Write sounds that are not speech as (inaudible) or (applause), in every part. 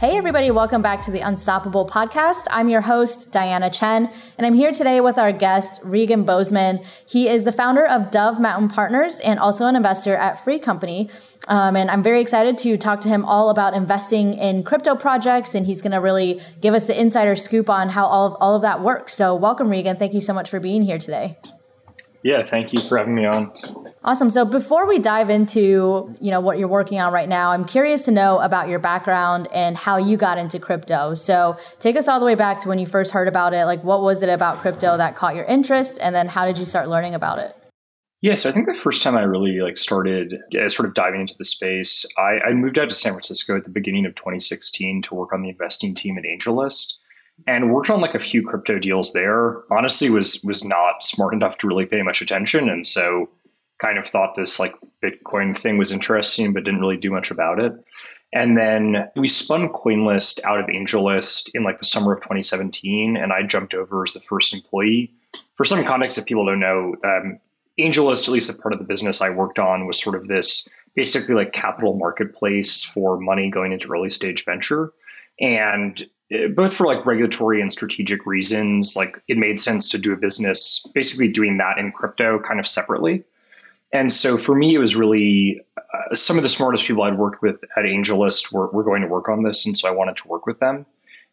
Hey, everybody, welcome back to the Unstoppable podcast. I'm your host, Diana Chen, and I'm here today with our guest, Regan Bozman. He is the founder of Dove Mountain Partners and also an investor at Free Company. Um, and I'm very excited to talk to him all about investing in crypto projects, and he's going to really give us the insider scoop on how all of, all of that works. So, welcome, Regan. Thank you so much for being here today. Yeah, thank you for having me on. Awesome. So before we dive into, you know, what you're working on right now, I'm curious to know about your background and how you got into crypto. So take us all the way back to when you first heard about it. Like what was it about crypto that caught your interest and then how did you start learning about it? Yeah, so I think the first time I really like started sort of diving into the space, I, I moved out to San Francisco at the beginning of 2016 to work on the investing team at AngelList and worked on like a few crypto deals there. Honestly, was was not smart enough to really pay much attention, and so kind of thought this like Bitcoin thing was interesting, but didn't really do much about it. And then we spun CoinList out of AngelList in like the summer of 2017, and I jumped over as the first employee. For some context, if people don't know, um, AngelList, at least a part of the business I worked on, was sort of this basically like capital marketplace for money going into early stage venture. And uh, both for like regulatory and strategic reasons, like it made sense to do a business basically doing that in crypto kind of separately. And so for me, it was really uh, some of the smartest people I'd worked with at AngelList were, were going to work on this. And so I wanted to work with them.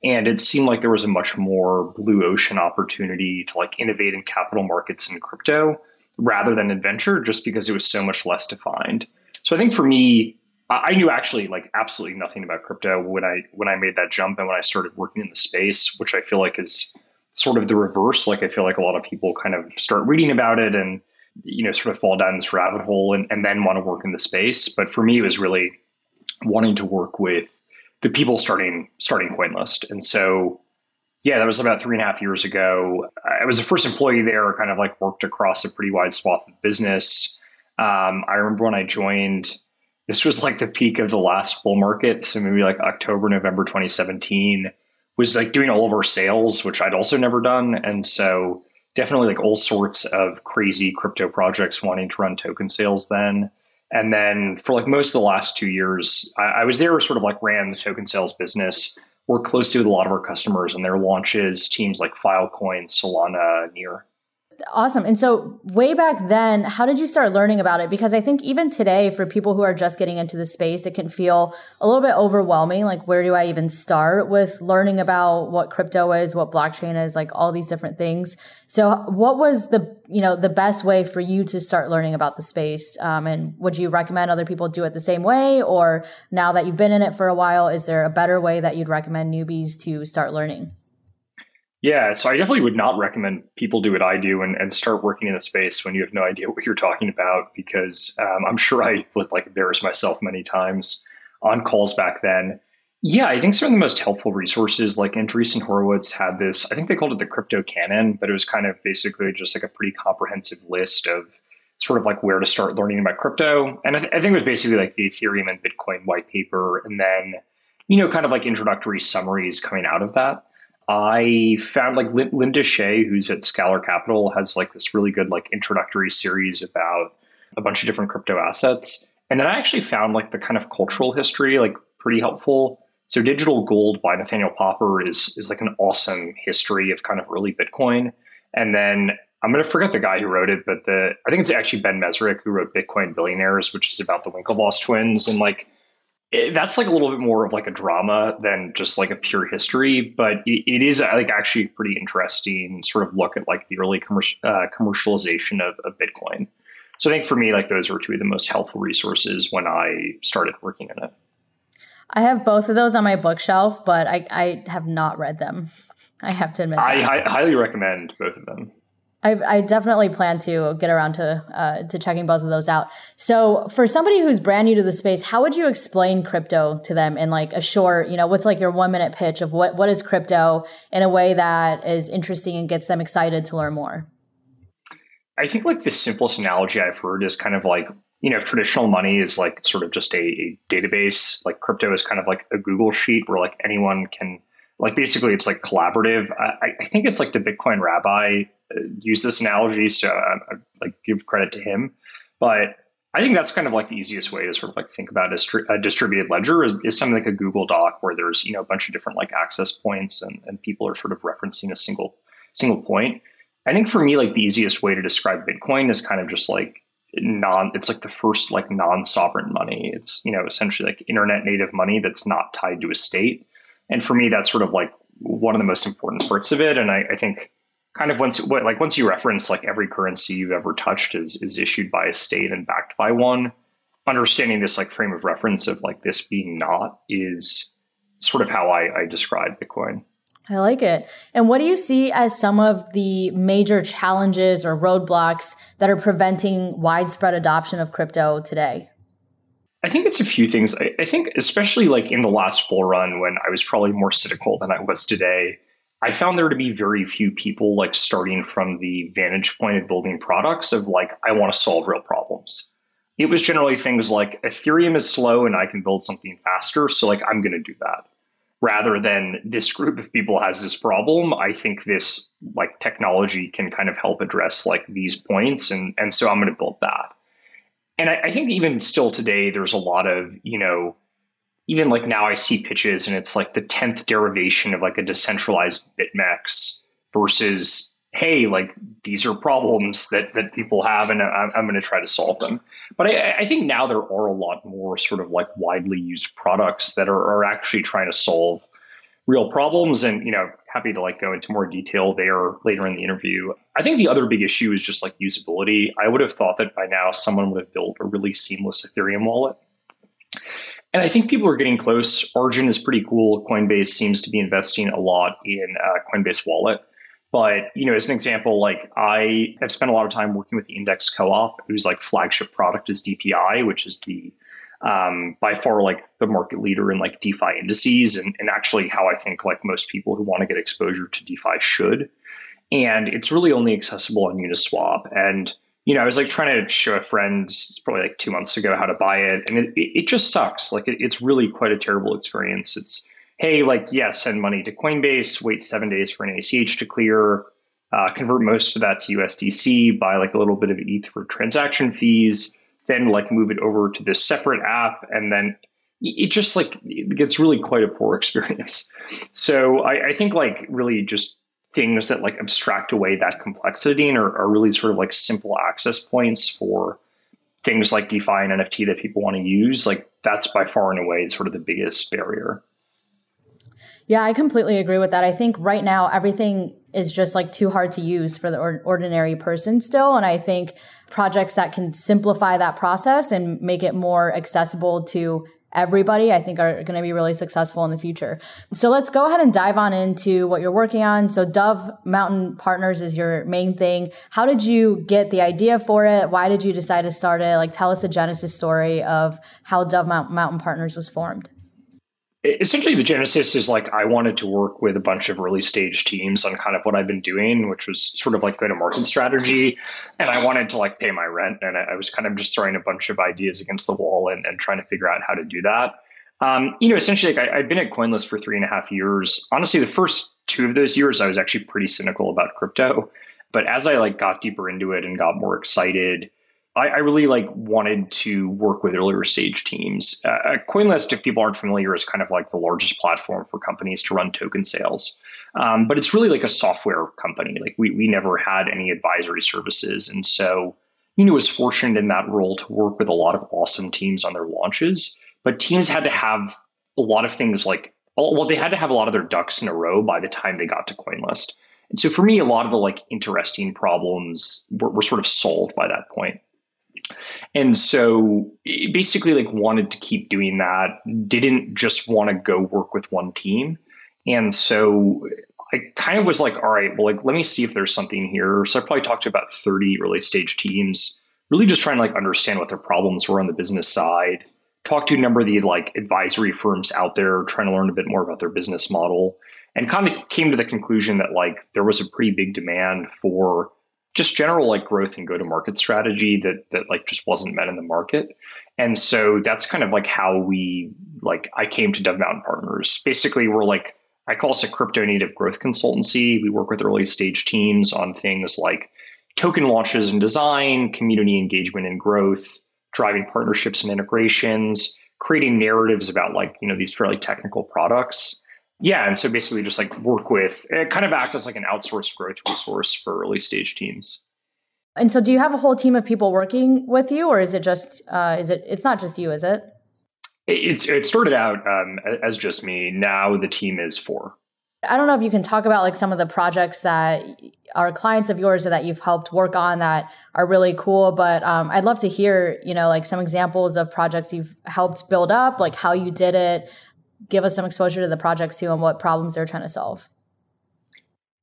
And it seemed like there was a much more blue ocean opportunity to like innovate in capital markets and crypto rather than adventure, just because it was so much less defined. So I think for me, I knew actually like absolutely nothing about crypto when I when I made that jump and when I started working in the space, which I feel like is sort of the reverse. Like I feel like a lot of people kind of start reading about it and you know sort of fall down this rabbit hole and, and then want to work in the space. But for me, it was really wanting to work with the people starting starting CoinList, and so yeah, that was about three and a half years ago. I was the first employee there, kind of like worked across a pretty wide swath of business. Um, I remember when I joined this was like the peak of the last bull market. So maybe like October, November 2017 was like doing all of our sales, which I'd also never done. And so definitely like all sorts of crazy crypto projects wanting to run token sales then. And then for like most of the last two years, I, I was there sort of like ran the token sales business, worked closely with a lot of our customers and their launches, teams like Filecoin, Solana, Near. Awesome. And so, way back then, how did you start learning about it? Because I think even today, for people who are just getting into the space, it can feel a little bit overwhelming. Like, where do I even start with learning about what crypto is, what blockchain is, like all these different things? So, what was the you know the best way for you to start learning about the space? Um, and would you recommend other people do it the same way, or now that you've been in it for a while, is there a better way that you'd recommend newbies to start learning? Yeah, so I definitely would not recommend people do what I do and, and start working in a space when you have no idea what you're talking about because um, I'm sure I would like embarrass myself many times on calls back then. Yeah, I think some of the most helpful resources like Andreessen Horowitz had this, I think they called it the crypto canon, but it was kind of basically just like a pretty comprehensive list of sort of like where to start learning about crypto. And I, th- I think it was basically like the Ethereum and Bitcoin white paper and then, you know, kind of like introductory summaries coming out of that. I found like Linda Xie, who's at Scalar Capital, has like this really good like introductory series about a bunch of different crypto assets. And then I actually found like the kind of cultural history like pretty helpful. So Digital Gold by Nathaniel Popper is is like an awesome history of kind of early Bitcoin. And then I'm gonna forget the guy who wrote it, but the I think it's actually Ben Mezrich who wrote Bitcoin Billionaires, which is about the Winklevoss twins and like that's like a little bit more of like a drama than just like a pure history, but it, is like actually pretty interesting sort of look at like the early commercial, uh, commercialization of, of Bitcoin. So I think for me, like those were two of the most helpful resources when I started working in it. I have both of those on my bookshelf, but I, I have not read them. (laughs) I have to admit. I hi- highly recommend both of them. I, I, definitely plan to get around to uh, to checking both of those out. So, for somebody who's brand new to the space, how would you explain crypto to them in like a short, you know, what's like your one minute pitch of what what is crypto in a way that is interesting and gets them excited to learn more? I think like the simplest analogy I've heard is kind of like you know, if traditional money is like sort of just a, a database, like crypto is kind of like a Google sheet where like anyone can like basically it's like collaborative. I, I think it's like the Bitcoin rabbi uh, used this analogy, so I, I like give credit to him. But I think that's kind of like the easiest way to sort of like think about a, distributed ledger is, is, something like a Google Doc where there's you know a bunch of different like access points and, and people are sort of referencing a single single point. I think for me like the easiest way to describe Bitcoin is kind of just like non it's like the first like non-sovereign money. It's you know essentially like internet native money that's not tied to a state. And for me, that's sort of like one of the most important parts of it. And I, I think kind of once what like once you reference like every currency you've ever touched is is issued by a state and backed by one, understanding this like frame of reference of like this being not is sort of how I, I describe Bitcoin. I like it. And what do you see as some of the major challenges or roadblocks that are preventing widespread adoption of crypto today? I think it's a few things. I, I, think, especially like in the last bull run when I was probably more cynical than I was today, I found there to be very few people like starting from the vantage point of building products of like, I want to solve real problems. It was generally things like Ethereum is slow and I can build something faster. So, like, I'm going to do that rather than this group of people has this problem. I think this like technology can kind of help address like these points. And, and so I'm going to build that and I, I think even still today, there's a lot of, you know, even like now I see pitches and it's like the 10th derivation of like a decentralized BitMEX versus, hey, like these are problems that, that people have and I'm, I'm going to try to solve them. But I, I, think now there are a lot more sort of like widely used products that are, are actually trying to solve real problems and you know happy to like go into more detail there later in the interview. I think the other big issue is just like usability. I would have thought that by now someone would have built a really seamless ethereum wallet and i think people are getting close origin is pretty cool coinbase seems to be investing a lot in uh, coinbase wallet but you know as an example like i have spent a lot of time working with the index co-op whose like flagship product is dpi which is the um, by far like the market leader in like DeFi indices and, and actually how I think like most people who want to get exposure to DeFi should. And it's really only accessible on Uniswap. And, you know, I was like trying to show a friend, it's probably like two months ago, how to buy it. And it, it just sucks. Like it, it's really quite a terrible experience. It's, hey, like, yeah, send money to Coinbase, wait seven days for an ACH to clear, uh, convert most of that to USDC, buy like a little bit of ETH for transaction fees then like move it over to this separate app and then it just like it gets really quite a poor (laughs) experience so I, I, think like really just things that like abstract away that complexity and are, are really sort of like simple access points for things like defi and nft that people want to use like that's by far and away sort of the biggest barrier yeah, I completely agree with that. I think right now everything is just like too hard to use for the or- ordinary person still. And I think projects that can simplify that process and make it more accessible to everybody, I think are going to be really successful in the future. So let's go ahead and dive on into what you're working on. So Dove Mountain Partners is your main thing. How did you get the idea for it? Why did you decide to start it? Like tell us the genesis story of how Dove Mountain Partners was formed essentially the genesis is like I wanted to work with a bunch of early stage teams on kind of what I've been doing, which was sort of like go to market strategy. And I wanted to like pay my rent. And I, was kind of just throwing a bunch of ideas against the wall and, and trying to figure out how to do that. Um, you know, essentially like I, I've been at CoinList for three and a half years. Honestly, the first two of those years, I was actually pretty cynical about crypto. But as I like got deeper into it and got more excited, I, I, really like wanted to work with earlier stage teams. Uh, uh, CoinList, if people aren't familiar, is kind of like the largest platform for companies to run token sales. Um, but it's really like a software company. Like we we never had any advisory services, and so you know was fortunate in that role to work with a lot of awesome teams on their launches. But teams had to have a lot of things like well, they had to have a lot of their ducks in a row by the time they got to CoinList. And so for me, a lot of the like interesting problems were, were sort of solved by that point. And so basically like wanted to keep doing that, didn't just want to go work with one team. And so I kind of was like, all right, well, like, let me see if there's something here. So I probably talked to about 30 early stage teams, really just trying to like understand what their problems were on the business side. talked to a number of the like advisory firms out there, trying to learn a bit more about their business model, and kind of came to the conclusion that like there was a pretty big demand for just general like growth and go to market strategy that that like just wasn't met in the market. And so that's kind of like how we like I came to Dove Mountain Partners. Basically, we're like I call us a crypto native growth consultancy. We work with early stage teams on things like token launches and design, community engagement and growth, driving partnerships and integrations, creating narratives about like, you know, these fairly technical products. Yeah, and so basically just like work with it kind of act as like an outsourced growth resource for early stage teams. And so do you have a whole team of people working with you or is it just uh, is it it's not just you, is it? It's it started out um, as just me. Now the team is four. I don't know if you can talk about like some of the projects that are clients of yours or that you've helped work on that are really cool. But um, I'd love to hear, you know, like some examples of projects you've helped build up, like how you did it. Give us some exposure to the projects too and what problems they're trying to solve.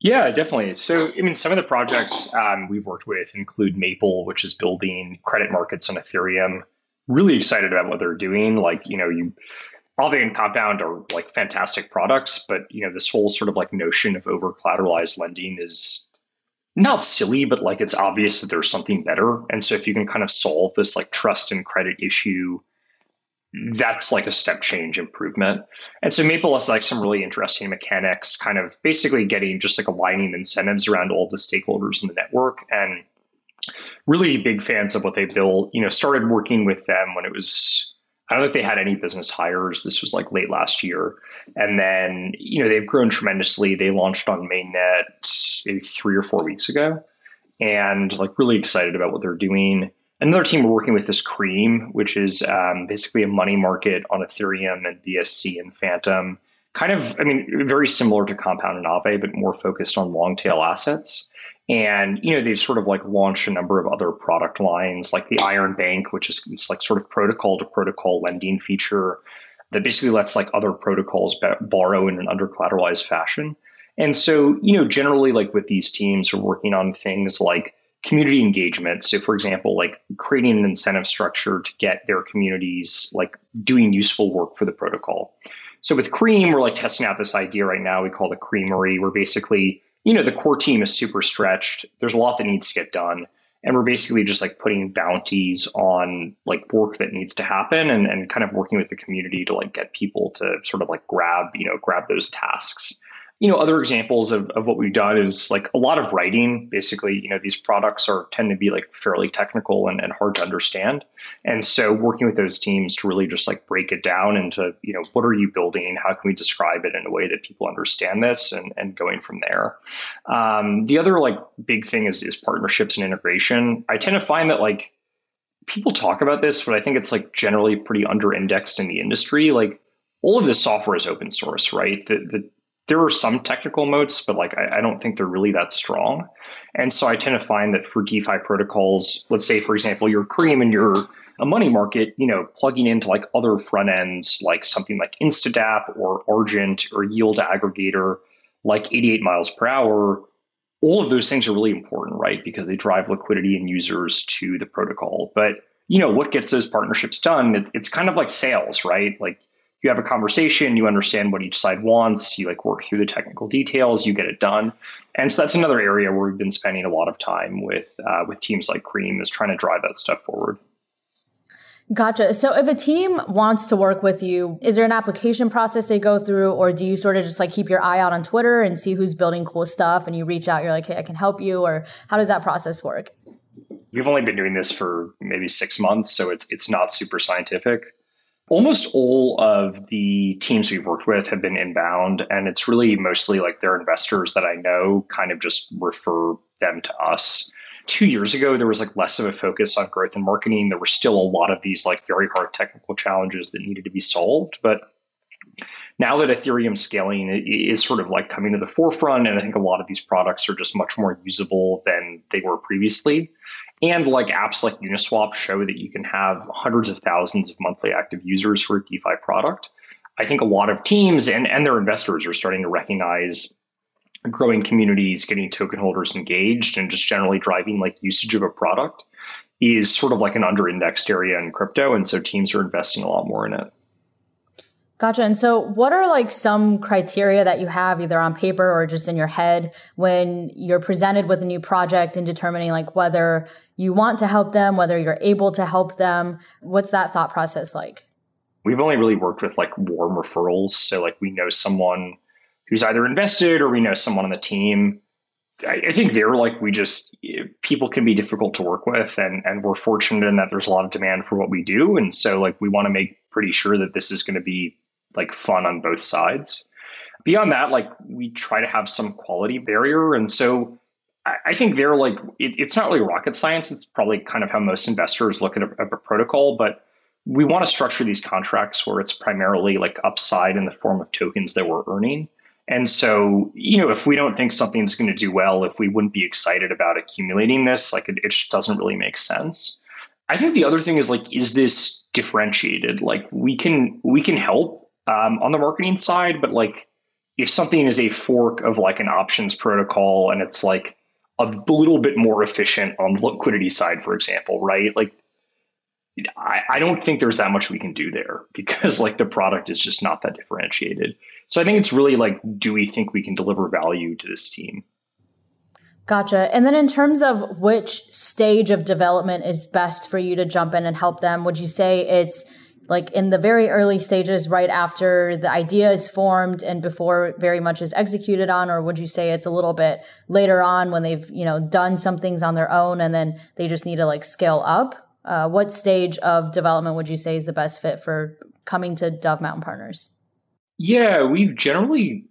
Yeah, definitely. So, I mean, some of the projects um, we've worked with include Maple, which is building credit markets on Ethereum really excited about what they're doing. Like, you know, you Aave and Compound are like fantastic products, but you know, this whole sort of like notion of over collateralized lending is not silly, but like it's obvious that there's something better. And so if you can kind of solve this like trust and credit issue, that's like a step change improvement. And so Maple has like some really interesting mechanics, kind of basically getting just like aligning incentives around all the stakeholders in the network and really big fans of what they built. You know, started working with them when it was I don't know if they had any business hires. This was like late last year. And then, you know, they've grown tremendously. They launched on mainnet maybe three or four weeks ago and like really excited about what they're doing. Another team we're working with is Cream, which is um, basically a money market on Ethereum and BSC and Fantom. Kind of, I mean, very similar to Compound and Aave, but more focused on long tail assets. And you know they've sort of like launched a number of other product lines, like the Iron Bank, which is like sort of protocol to protocol lending feature that basically lets like other protocols borrow in an under collateralized fashion. And so you know generally like with these teams, we're working on things like community engagement. So for example, like creating an incentive structure to get their communities like doing useful work for the protocol. So with Cream, we're like testing out this idea right now we call the Creamery, We're basically you know, the core team is super stretched. There's a lot that needs to get done. And we're basically just like putting bounties on like work that needs to happen and, and kind of working with the community to like get people to sort of like grab, you know, grab those tasks you know, other examples of, of what we've done is like a lot of writing. Basically, you know, these products are tend to be like fairly technical and, and hard to understand. And so working with those teams to really just like break it down into, you know, what are you building? How can we describe it in a way that people understand this and, and going from there. Um, the other like big thing is, is partnerships and integration. I tend to find that like people talk about this, but I think it's like generally pretty under indexed in the industry. Like all of this software is open source, right? The, the there are some technical moats, but like I, I, don't think they're really that strong. And so I tend to find that for DeFi protocols, let's say for example, you're Cream and you're a uh, money market, you know, plugging into like other front ends, like something like InstaDapp or Argent or Yield Aggregator, like 88 miles per hour. All of those things are really important, right? Because they drive liquidity and users to the protocol. But you know what gets those partnerships done? It, it's kind of like sales, right? Like you have a conversation, you understand what each side wants, you like work through the technical details, you get it done. And so that's another area where we've been spending a lot of time with uh, with teams like Cream is trying to drive that stuff forward. Gotcha. So if a team wants to work with you, is there an application process they go through, or do you sort of just like keep your eye out on Twitter and see who's building cool stuff and you reach out, you're like, hey, I can help you, or how does that process work? We've only been doing this for maybe six months, so it's it's not super scientific almost all of the teams we've worked with have been inbound and it's really mostly like their investors that i know kind of just refer them to us. Two years ago there was like less of a focus on growth and marketing. There were still a lot of these like very hard technical challenges that needed to be solved but now that ethereum scaling is sort of like coming to the forefront and i think a lot of these products are just much more usable than they were previously and like apps like Uniswap show that you can have hundreds of thousands of monthly active users for a DeFi product. I think a lot of teams and, and their investors are starting to recognize growing communities, getting token holders engaged, and just generally driving like usage of a product is sort of like an under indexed area in crypto. And so teams are investing a lot more in it. Gotcha. And so, what are like some criteria that you have either on paper or just in your head when you're presented with a new project and determining like whether you want to help them, whether you're able to help them? What's that thought process like? We've only really worked with like warm referrals. So, like, we know someone who's either invested or we know someone on the team. I, I think they're like, we just, people can be difficult to work with. And, and we're fortunate in that there's a lot of demand for what we do. And so, like, we want to make pretty sure that this is going to be like fun on both sides. Beyond that, like we try to have some quality barrier. And so I, think they're like, it, it's not really rocket science. It's probably kind of how most investors look at a, a protocol, but we want to structure these contracts where it's primarily like upside in the form of tokens that we're earning. And so, you know, if we don't think something's going to do well, if we wouldn't be excited about accumulating this, like it, it just doesn't really make sense. I think the other thing is like, is this differentiated? Like we can we can help um, on the marketing side, but like if something is a fork of like an options protocol and it's like a little bit more efficient on the liquidity side, for example, right? Like I, I don't think there's that much we can do there (laughs) because like the product is just not that differentiated. So I think it's really like, do we think we can deliver value to this team? Gotcha. And then in terms of which stage of development is best for you to jump in and help them, would you say it's like in the very early stages right after the idea is formed and before very much is executed on or would you say it's a little bit later on when they've you know done some things on their own and then they just need to like scale up? Uh, what stage of development would you say is the best fit for coming to dove mountain partners? Yeah we've generally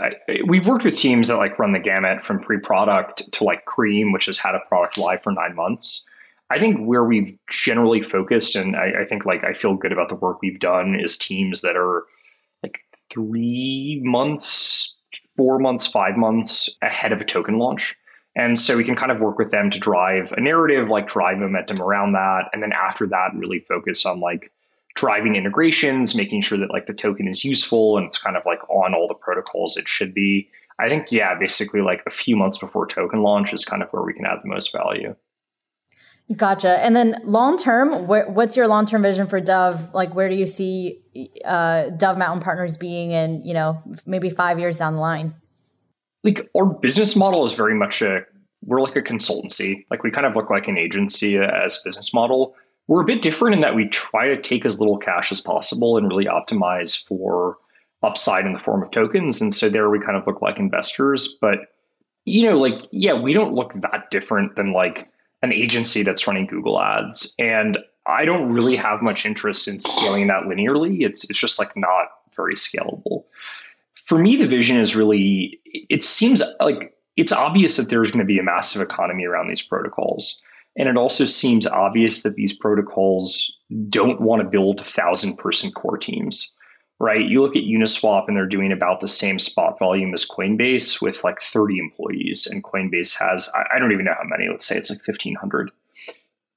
I, we've worked with teams that like run the gamut from pre-product to like cream which has had a product live for nine months I think where we've generally focused, and I, I, think like I feel good about the work we've done, is teams that are like three months, four months, five months ahead of a token launch. And so we can kind of work with them to drive a narrative, like drive momentum around that. And then after that, really focus on like driving integrations, making sure that like the token is useful and it's kind of like on all the protocols it should be. I think, yeah, basically like a few months before token launch is kind of where we can add the most value. Gotcha. And then long term, what's your long term vision for Dove? Like, where do you see uh, Dove Mountain Partners being in, you know, maybe five years down the line? Like, our business model is very much a we're like a consultancy. Like, we kind of look like an agency as a business model. We're a bit different in that we try to take as little cash as possible and really optimize for upside in the form of tokens. And so there we kind of look like investors. But, you know, like, yeah, we don't look that different than like an agency that's running Google ads. And I don't really have much interest in scaling that linearly. It's it's just like not very scalable. For me, the vision is really it seems like it's obvious that there's going to be a massive economy around these protocols. And it also seems obvious that these protocols don't want to build thousand person core teams right? You look at Uniswap and they're doing about the same spot volume as Coinbase with like 30 employees, and Coinbase has, I, don't even know how many, let's say it's like 1,500.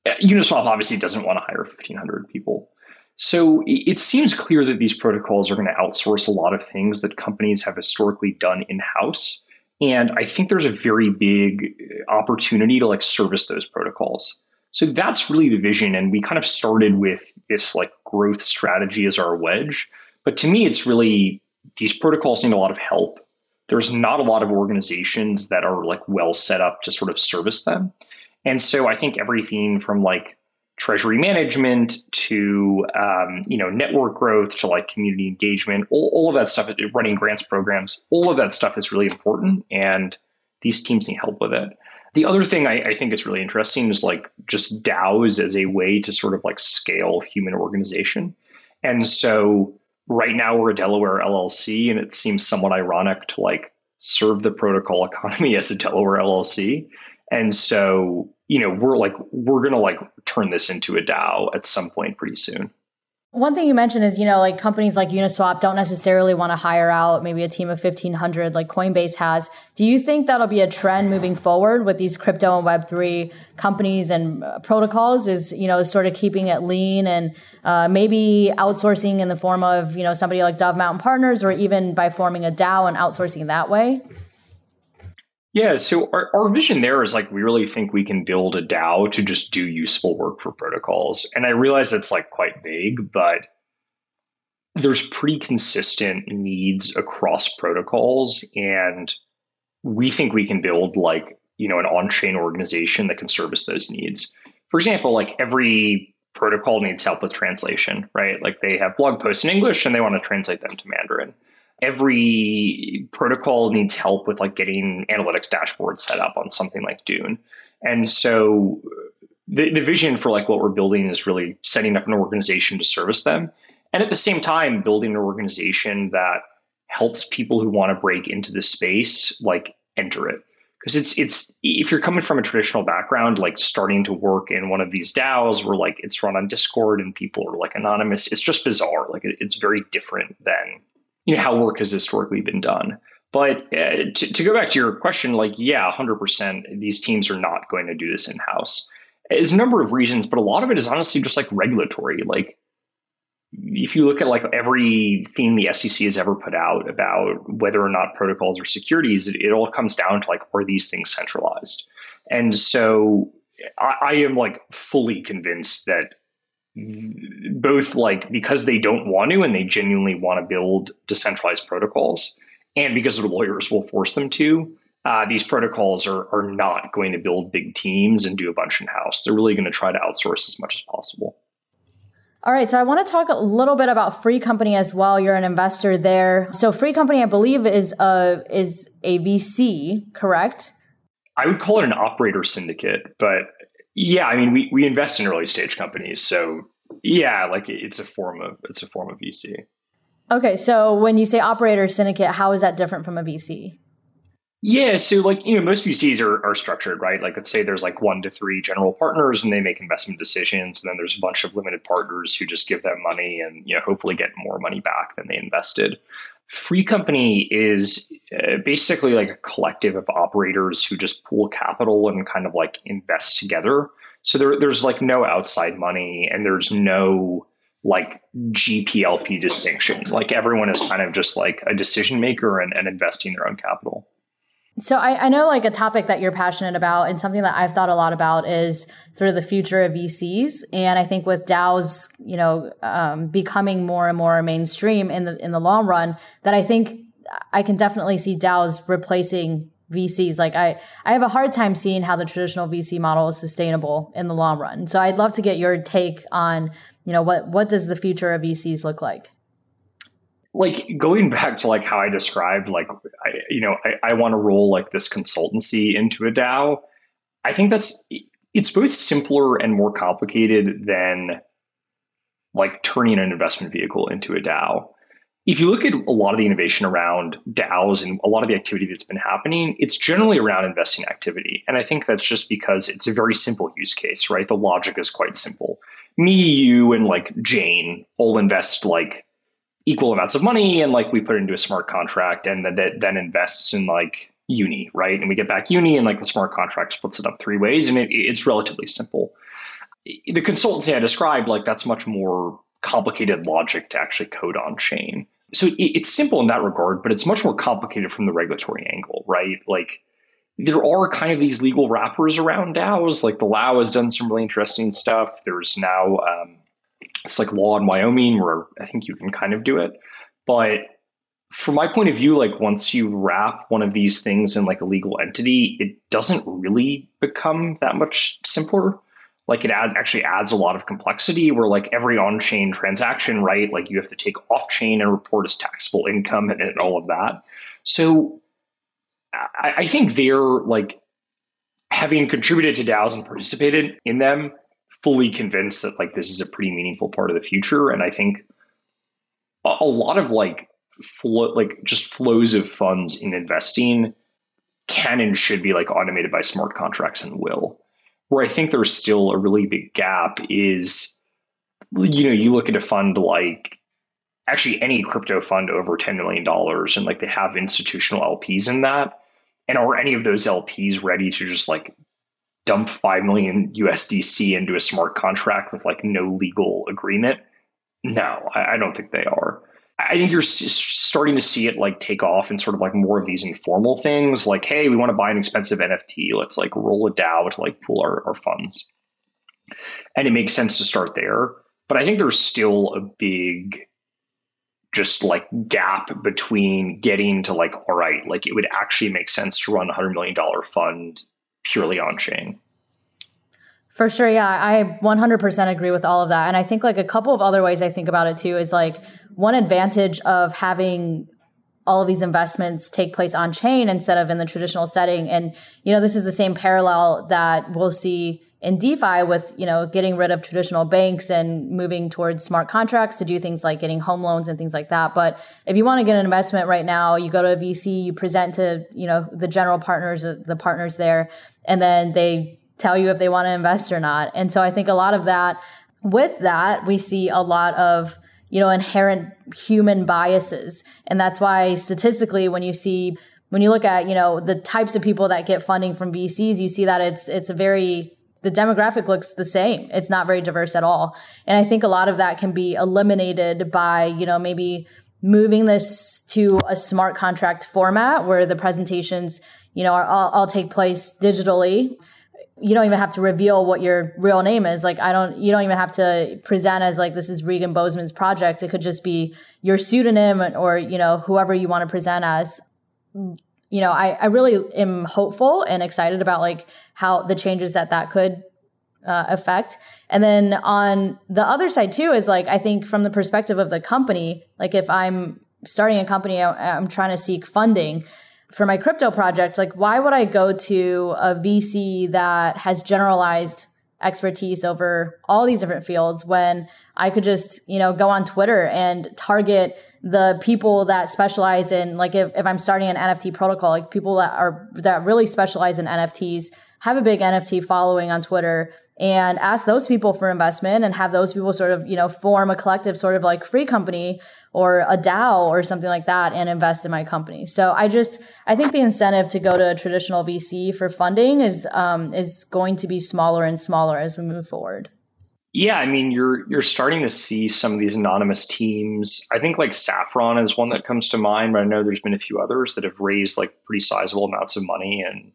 Uh, Uniswap obviously doesn't want to hire 1,500 people. So it seems clear that these protocols are going to outsource a lot of things that companies have historically done in house. And I think there's a very big opportunity to like service those protocols. So that's really the vision. And we kind of started with this like growth strategy as our wedge. But to me, it's really these protocols need a lot of help. There's not a lot of organizations that are like well set up to sort of service them. And so I think everything from like treasury management to um, you know network growth to like community engagement, all, all of that stuff, running grants programs, all of that stuff is really important, and these teams need help with it. The other thing I, I think is really interesting is like just DAOs as a way to sort of like scale human organization. And so right now we're a Delaware LLC, and it seems somewhat ironic to like serve the protocol (laughs) economy as a Delaware LLC. And so, you know, we're like, we're going to like turn this into a DAO at some point pretty soon. One thing you mentioned is, you know, like companies like Uniswap don't necessarily want to hire out maybe a team of 1500 like Coinbase has. Do you think that'll be a trend moving forward with these crypto and web3 companies and uh, protocols is, you know, sort of keeping it lean and uh, maybe outsourcing in the form of, you know, somebody like Dove Mountain Partners or even by forming a DAO and outsourcing that way? Yeah, so our, our vision there is like we really think we can build a DAO to just do useful work for protocols. And I realize it's like quite vague, but there's pretty consistent needs across protocols. And we think we can build like, you know, an on-chain organization that can service those needs. For example, like every protocol needs help with translation, right? Like they have blog posts in English and they want to translate them to Mandarin every protocol needs help with like getting analytics dashboards set up on something like Dune. And so the, the vision for like what we're building is really setting up an organization to service them. And at the same time, building an organization that helps people who want to break into the space like enter it. Because it's it's if you're coming from a traditional background, like starting to work in one of these DAOs where like it's run on Discord and people are like anonymous, it's just bizarre. Like it, it's very different than you know how work has historically been done. But uh, to, to, go back to your question, like yeah, 100%, these teams are not going to do this in house. There's a number of reasons, but a lot of it is honestly just like regulatory. Like if you look at like every everything the SEC has ever put out about whether or not protocols are securities, it, it all comes down to like are these things centralized? And so I, I am like fully convinced that both like because they don't want to and they genuinely want to build decentralized protocols and because the lawyers will force them to uh, these protocols are, are not going to build big teams and do a bunch in house they're really going to try to outsource as much as possible all right, so I want to talk a little bit about Free Company as well. You're an investor there. So Free Company, I believe, is a is a VC, correct? I would call it an operator syndicate, but yeah, I mean, we, we invest in early stage companies, so yeah, like it's a form of it's a form of VC. Okay, so when you say operator syndicate, how is that different from a VC? Yeah, so like you know, most VCs are, are structured right. Like let's say there's like one to three general partners, and they make investment decisions, and then there's a bunch of limited partners who just give them money, and you know, hopefully get more money back than they invested. Free Company is uh, basically like a collective of operators who just pool capital and kind of like invest together. So there, there's like no outside money and there's no like GPLP distinction. Like everyone is kind of just like a decision maker and, and investing their own capital. So I, I, know like a topic that you're passionate about and something that I've thought a lot about is sort of the future of VCs. And I think with DAOs, you know, um, becoming more and more mainstream in the in the long run, that I think I can definitely see DAOs replacing VCs. Like I, I have a hard time seeing how the traditional VC model is sustainable in the long run. So I'd love to get your take on, you know, what what does the future of VCs look like? Like going back to like how I described, like I, you know, I, I want to roll like this consultancy into a DAO. I think that's it's both simpler and more complicated than like turning an investment vehicle into a DAO. If you look at a lot of the innovation around DAOs and a lot of the activity that's been happening, it's generally around investing activity. And I think that's just because it's a very simple use case, right? The logic is quite simple. Me, you, and like Jane all invest like equal amounts of money and like we put it into a smart contract and that then invests in like uni right and we get back uni and like the smart contract splits it up three ways and it, it's relatively simple the consultancy i described like that's much more complicated logic to actually code on chain so it, it's simple in that regard but it's much more complicated from the regulatory angle right like there are kind of these legal wrappers around DAOs. Like the LAO has done some really interesting stuff. There's now um, it's like law in Wyoming where I think you can kind of do it. But from my point of view, like once you wrap one of these things in like a legal entity, it doesn't really become that much simpler. Like it add, actually adds a lot of complexity where like every on-chain transaction, right? Like you have to take off-chain and report as taxable income and, and all of that. So I, I think they're like having contributed to DAOs and participated in them, fully convinced that like this is a pretty meaningful part of the future. And I think a, a lot of like flow, like just flows of funds in investing can and should be like automated by smart contracts and will. Where I think there's still a really big gap is, you know, you look at a fund like actually any crypto fund over $10 million and like they have institutional LPs in that. And are any of those LPs ready to just like dump 5 million USDC into a smart contract with like no legal agreement? No, I, don't think they are. I think you're starting to see it like take off in sort of like more of these informal things like, hey, we want to buy an expensive NFT. Let's like roll a DAO to like pool our, our funds. And it makes sense to start there. But I think there's still a big just like gap between getting to like, all right, like it would actually make sense to run a hundred million dollar fund purely on chain. For sure. Yeah. I 100% agree with all of that. And I think like a couple of other ways I think about it too is like one advantage of having all of these investments take place on chain instead of in the traditional setting. And, you know, this is the same parallel that we'll see in DeFi with, you know, getting rid of traditional banks and moving towards smart contracts to do things like getting home loans and things like that. But if you want to get an investment right now, you go to a VC, you present to, you know, the general partners, uh, the partners there, and then they tell you if they want to invest or not. And so I think a lot of that, with that, we see a lot of, you know, inherent human biases. And that's why statistically, when you see, when you look at, you know, the types of people that get funding from VCs, you see that it's, it's a very, the demographic looks the same. It's not very diverse at all. And I think a lot of that can be eliminated by, you know, maybe moving this to a smart contract format where the presentations, you know, are all, all take place digitally you don't even have to reveal what your real name is. Like I don't, you don't even have to present as like this is Regan Bozman's project. It could just be your pseudonym or you know whoever you want to present as. You know, I I really am hopeful and excited about like how the changes that that could uh, affect. And then on the other side too is like I think from the perspective of the company, like if I'm starting a company, I'm trying to seek funding for my crypto project, like why would I go to a VC that has generalized expertise over all these different fields when I could just, you know, go on Twitter and target the people that specialize in like if, if I'm starting an NFT protocol, like people that are that really specialize in NFTs, have a big NFT following on Twitter and ask those people for investment and have those people sort of, you know, form a collective sort of like free company or a DAO or something like that and invest in my company. So I just I think the incentive to go to a traditional VC for funding is um, is going to be smaller and smaller as we move forward. Yeah, I mean you're you're starting to see some of these anonymous teams. I think like Saffron is one that comes to mind, but I know there's been a few others that have raised like pretty sizable amounts of money and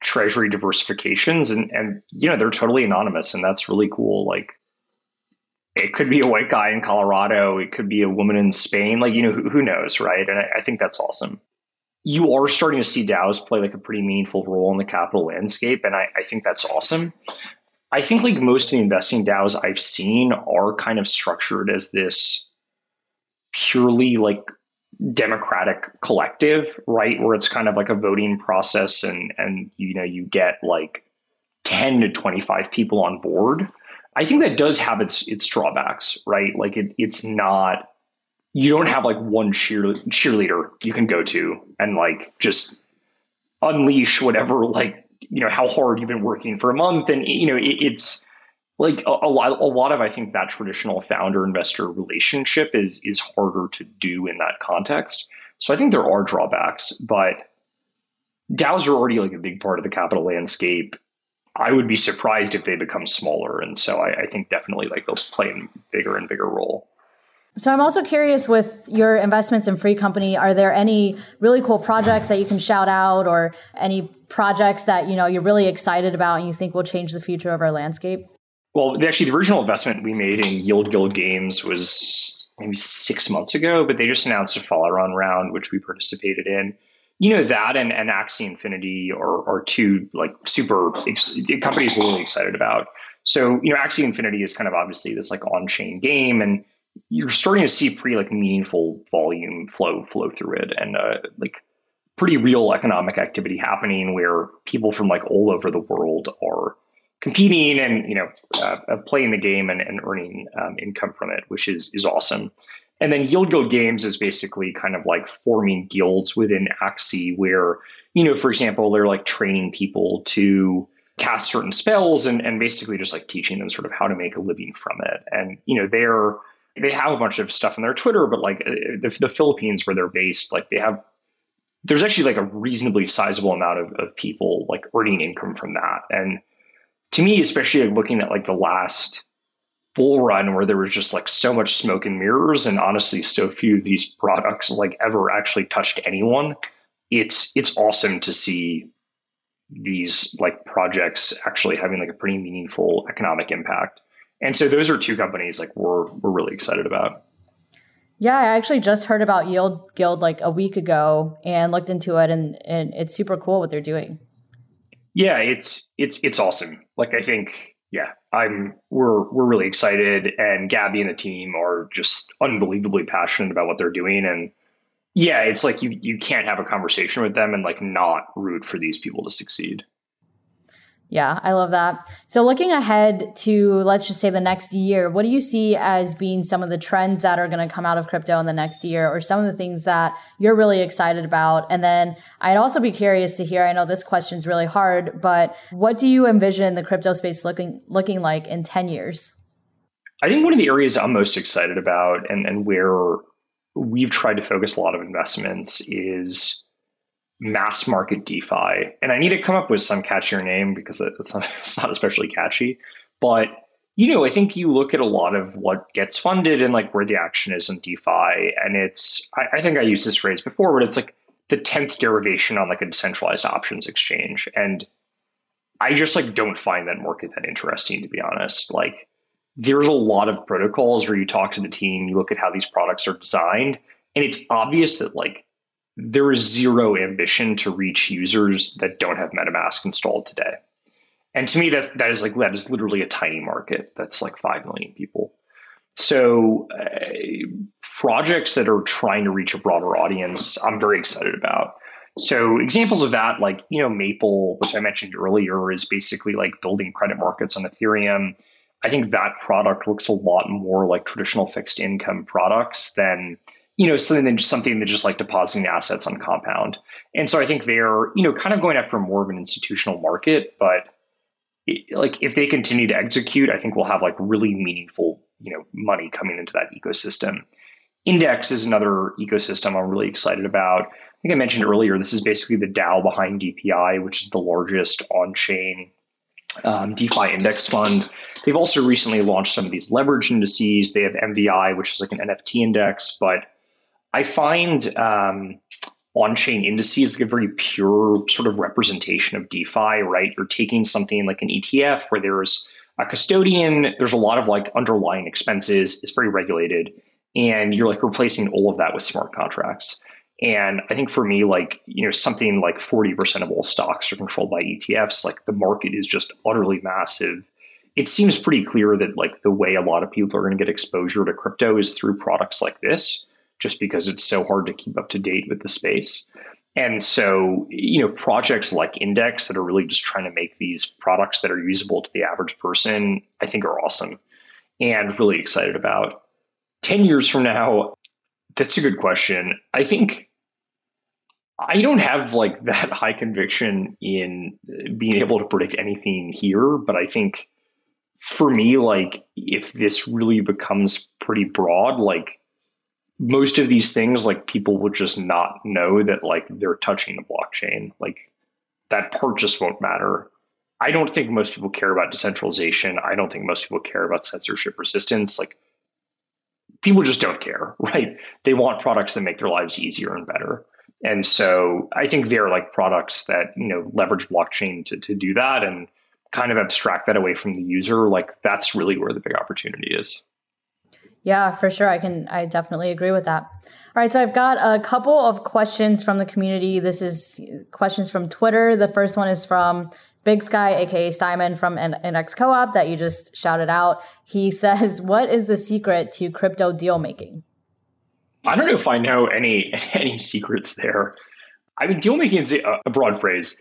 treasury diversifications and and you know they're totally anonymous and that's really cool like it could be a white guy in Colorado. It could be a woman in Spain. Like, you know, who, who knows, right? And I, I, think that's awesome. You are starting to see DAOs play like a pretty meaningful role in the capital landscape. And I, I think that's awesome. I think like most of the investing DAOs I've seen are kind of structured as this purely like democratic collective, right? Where it's kind of like a voting process and, and, you know, you get like 10 to 25 people on board I think that does have its its drawbacks, right? Like it, it's not you don't have like one cheer, cheerleader you can go to and like just unleash whatever like you know how hard you've been working for a month and you know it, it's like a, a, lot a lot of I think that traditional founder investor relationship is is harder to do in that context. So I think there are drawbacks, but DAOs are already like a big part of the capital landscape. I would be surprised if they become smaller. And so I, I think definitely like they'll play a bigger and bigger role. So I'm also curious with your investments in Free Company, are there any really cool projects that you can shout out or any projects that, you know, you're really excited about and you think will change the future of our landscape? Well, actually the original investment we made in Yield Guild Games was maybe six months ago, but they just announced a follow-on round, which we participated in you know that and, and Axie Infinity are, are two like super ex- companies we're really excited about. So you know Axie Infinity is kind of obviously this like on chain game, and you're starting to see pretty like meaningful volume flow flow through it, and uh, like pretty real economic activity happening where people from like all over the world are competing and you know uh, uh playing the game and, and earning um, income from it, which is is awesome. And then Yield Guild Games is basically kind of like forming guilds within Axie where, you know, for example, they're like training people to cast certain spells and, and basically just like teaching them sort of how to make a living from it. And, you know, they're, they have a bunch of stuff on their Twitter, but like the, the Philippines where they're based, like they have, there's actually like a reasonably sizable amount of, of people like earning income from that. And to me, especially looking at like the last bull run where there was just like so much smoke and mirrors and honestly so few of these products like ever actually touched anyone it's it's awesome to see these like projects actually having like a pretty meaningful economic impact and so those are two companies like we're we're really excited about yeah, I actually just heard about Yield Guild like a week ago and looked into it and, and it's super cool what they're doing. Yeah, it's it's it's awesome. Like I think yeah, I'm we're we're really excited and Gabby and the team are just unbelievably passionate about what they're doing and yeah, it's like you you can't have a conversation with them and like not root for these people to succeed. Yeah, I love that. So, looking ahead to let's just say the next year, what do you see as being some of the trends that are going to come out of crypto in the next year, or some of the things that you're really excited about? And then I'd also be curious to hear. I know this question is really hard, but what do you envision the crypto space looking looking like in ten years? I think one of the areas I'm most excited about, and and where we've tried to focus a lot of investments, is mass market DeFi. And I need to come up with some catchier name because it's not, (laughs) it's not especially catchy. But you know, I think you look at a lot of what gets funded and like where the action is in DeFi, and it's I, I think I used this phrase before, but it's like the tenth derivation on like a decentralized options exchange. And I just like don't find that market that interesting to be honest. Like there's a lot of protocols where you talk to the team, you look at how these products are designed, and it's obvious that like there is zero ambition to reach users that don't have MetaMask installed today. And to me, that's, that is like, that is literally a tiny market. That's like 5 million people. So uh, projects that are trying to reach a broader audience, I'm very excited about. So examples of that, like, you know, Maple, which I mentioned earlier, is basically like building credit markets on Ethereum. I think that product looks a lot more like traditional fixed income products than you know, something than just something than just like depositing assets on Compound. And so I think they're, you know, kind of going after more of an institutional market, but it, like if they continue to execute, I think we'll have like really meaningful, you know, money coming into that ecosystem. Index is another ecosystem I'm really excited about. I think I mentioned earlier, this is basically the DAO behind DPI, which is the largest on chain um, DeFi index fund. They've also recently launched some of these leverage indices. They have MVI, which is like an NFT index, but I find um, on-chain indices like a very pure sort of representation of DeFi, right? You're taking something like an ETF where there's a custodian, there's a lot of like underlying expenses, it's very regulated, and you're like replacing all of that with smart contracts. And I think for me, like, you know, something like 40% of all stocks are controlled by ETFs, like the market is just utterly massive. It seems pretty clear that like the way a lot of people are going to get exposure to crypto is through products like this just because it's so hard to keep up to date with the space. And so, you know, projects like Index that are really just trying to make these products that are usable to the average person, I think are awesome and really excited about. 10 years from now, that's a good question. I think I don't have like (laughs) that high conviction in being able to predict anything here, but I think for me, like if this really becomes pretty broad, like most of these things, like people would just not know that like they're touching the blockchain. Like that part just won't matter. I don't think most people care about decentralization. I don't think most people care about censorship resistance. Like people just don't care, (laughs) right? They want products that make their lives easier and better. And so I think they're like products that, you know, leverage blockchain to, to do that and kind of abstract that away from the user. Like that's really where the big opportunity is. Yeah, for sure. I can, I definitely agree with that. All right. So I've got a couple of questions from the community. This is questions from Twitter. The first one is from Big Sky, aka Simon from Index Co-op that you just shouted out. He (laughs) says, "What is the secret to crypto deal making?" I don't know if I know any (laughs) any secrets there. I mean, deal making is a, a broad phrase.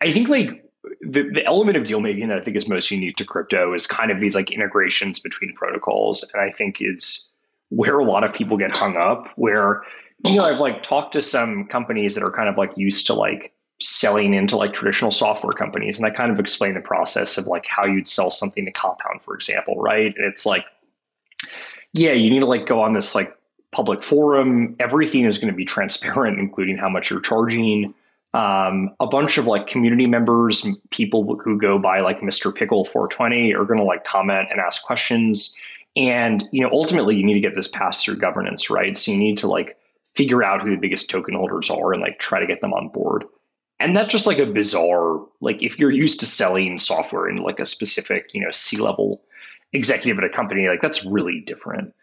I think like the, the element of deal making that I think is most unique to crypto is kind of these like integrations between protocols. And I think is where a lot of people get hung up, where, you know, I've like talked to some companies that are kind of like used to like selling into like traditional software companies. And I kind of explain the process of like how you'd sell something to Compound, for example, right? And it's like, yeah, you need to like go on this like public forum. Everything is going to be transparent, including how much you're charging Um, a bunch of like community members, people who go by like Mr. Pickle 420 are going to like comment and ask questions. And, you know, ultimately you need to get this passed through governance, right? So you need to like figure out who the biggest token holders are and like try to get them on board. And that's just like a bizarre, like if you're used to selling software in like a specific, you know, C level executive at a company, like that's really different.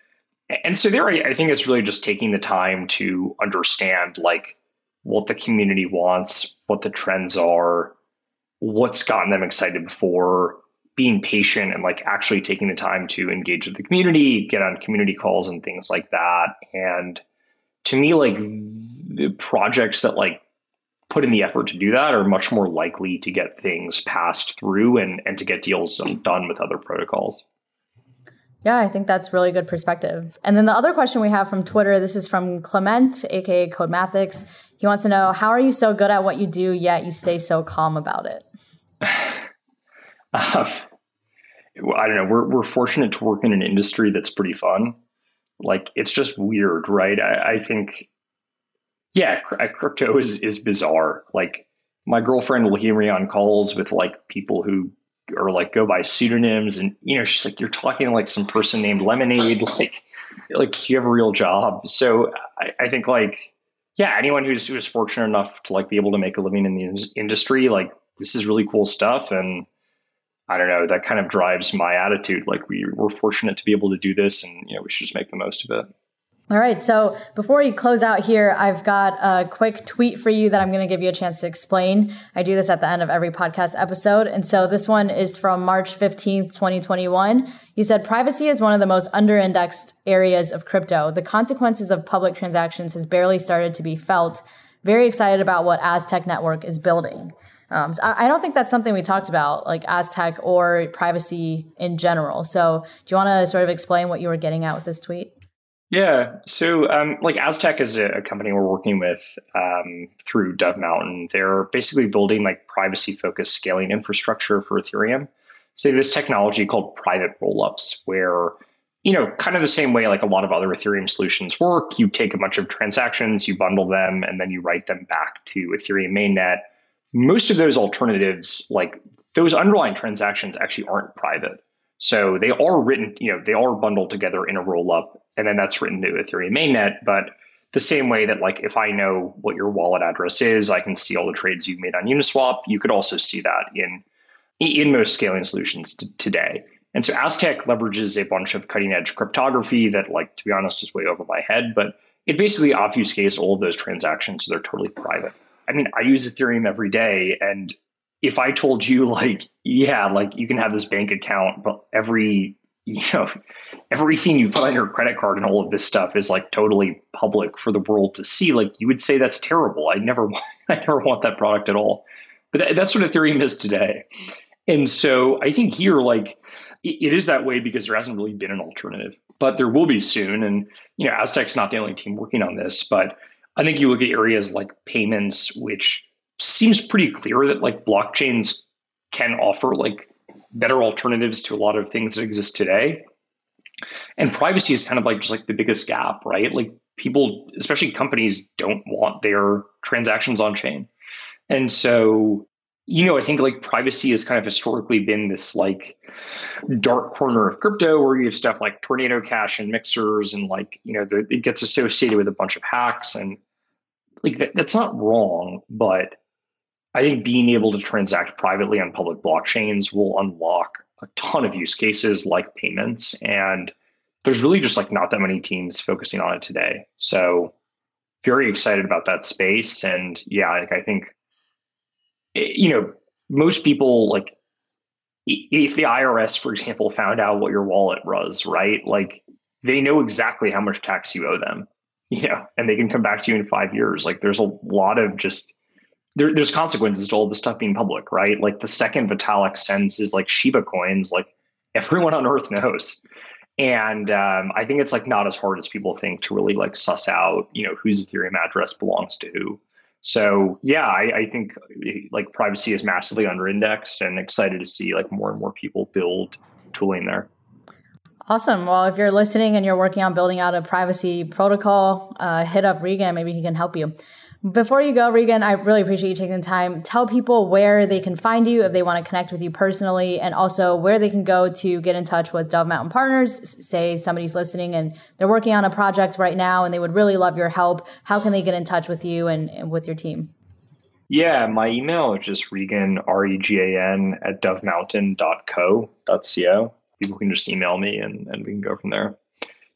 And so there, I think it's really just taking the time to understand like what the community wants, what the trends are, what's gotten them excited before, being patient and like actually taking the time to engage with the community, get on community calls and things like that. And to me, like the projects that like put in the effort to do that are much more likely to get things passed through and, and to get deals done with other protocols. Yeah, I think that's really good perspective. And then the other question we have from Twitter, this is from Clement, aka Codemathics. He wants to know how are you so good at what you do, yet you stay so calm about it? (sighs) um, I don't know. We're we're fortunate to work in an industry that's pretty fun. Like it's just weird, right? I, I think, yeah, crypto is is bizarre. Like my girlfriend will hear me on calls with like people who or like go by pseudonyms and you know she's like you're talking like some person named lemonade (laughs) like like you have a real job so I, I think like yeah anyone who's who's fortunate enough to like be able to make a living in the in- industry like this is really cool stuff and i don't know that kind of drives my attitude like we, we're fortunate to be able to do this and you know we should just make the most of it all right. So before we close out here, I've got a quick tweet for you that I'm going to give you a chance to explain. I do this at the end of every podcast episode. And so this one is from March 15th, 2021. You said privacy is one of the most under-indexed areas of crypto. The consequences of public transactions has barely started to be felt. Very excited about what Aztec Network is building. Um, so I, I, don't think that's something we talked about, like Aztec or privacy in general. So do you want to sort of explain what you were getting at with this tweet? Yeah. So, um, like Aztec is a, a, company we're working with um, through Dove Mountain. They're basically building like privacy focused scaling infrastructure for Ethereum. So, this technology called private rollups, where you know, kind of the same way like a lot of other Ethereum solutions work. You take a bunch of transactions, you bundle them, and then you write them back to Ethereum mainnet. Most of those alternatives, like those underlying transactions, actually aren't private. So they are written, you know, they are bundled together in a roll up, and then that's written to Ethereum mainnet. But the same way that, like, if I know what your wallet address is, I can see all the trades you've made on Uniswap. You could also see that in in most scaling solutions t- today. And so Aztec leverages a bunch of cutting edge cryptography that, like, to be honest, is way over my head. But it basically obfuscates all of those transactions so they're totally private. I mean, I use Ethereum every day, and if I told you (laughs) like, yeah, like you can have this bank account, but every you know (laughs) everything you put on your credit card and all of this stuff is like totally public for the world to see, like you would say that's terrible. I never (laughs) I never want that product at all. But that, that's what Ethereum is today. And so I think here, like, it, it is that way because there hasn't really been an alternative, but there will be soon. And, you know, Aztec's not the only team working on this, but I think you look at areas like payments, which seems pretty clear that like blockchains can offer like better alternatives to a lot of things that exist today. And privacy is kind of like just like the biggest gap, right? Like people, especially companies, don't want their transactions on chain. And so, you know, I think like privacy has kind of historically been this like dark corner of crypto where you have stuff like Tornado Cash and mixers and like, you know, the, it gets associated with a bunch of hacks and like that, that's not wrong, but I think being able to transact privately on public blockchains will unlock a ton of use cases like payments. And there's really just like not that many teams focusing on it today. So very excited about that space. And yeah, like I think, you know, most people like if the IRS, for example, found out what your wallet was, right? Like they know exactly how much tax you owe them, (laughs) you know, and they can come back to you in five years. Like there's a lot of just there, there's consequences to all this stuff being public, right? Like the second Vitalik sends his like Shiba coins, like everyone on earth knows. And um, I think it's like not as hard as people think to really like suss out, you know, whose Ethereum address belongs to who. So yeah, I, I think like privacy is massively under indexed and excited to see like more and more people build tooling there. Awesome. Well, if you're listening and you're working on building out a privacy protocol, uh, hit up Regan. Maybe he can help you. Before you go, Regan, I really appreciate you taking the time. Tell people where they can find you if they want to connect with you personally, and also where they can go to get in touch with Dove Mountain Partners. Say somebody's listening and they're working on a project right now and they would really love your help. How can they get in touch with you and, and with your team? Yeah, my email is just Regan, R E G A N, at dovemountain.co. Co. People can just email me and, and we can go from there.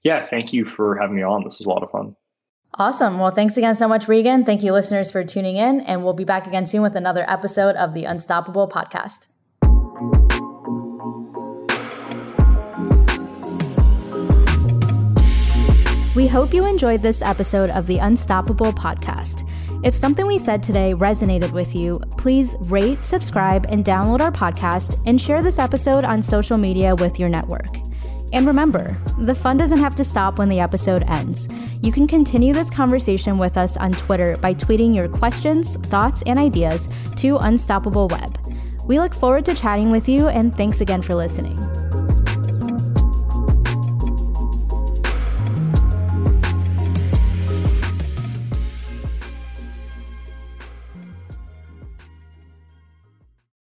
Yeah, thank you for having me on. This was a lot of fun. Awesome. Well, thanks again so much, Regan. Thank you, listeners, for tuning in. And we'll be back again soon with another episode of the Unstoppable Podcast. We hope you enjoyed this episode of the Unstoppable Podcast. If something we said today resonated with you, please rate, subscribe, and download our podcast and share this episode on social media with your network. And remember, the fun doesn't have to stop when the episode ends. You can continue this conversation with us on Twitter by tweeting your questions, thoughts, and ideas to Unstoppable Web. We look forward to chatting with you, and thanks again for listening.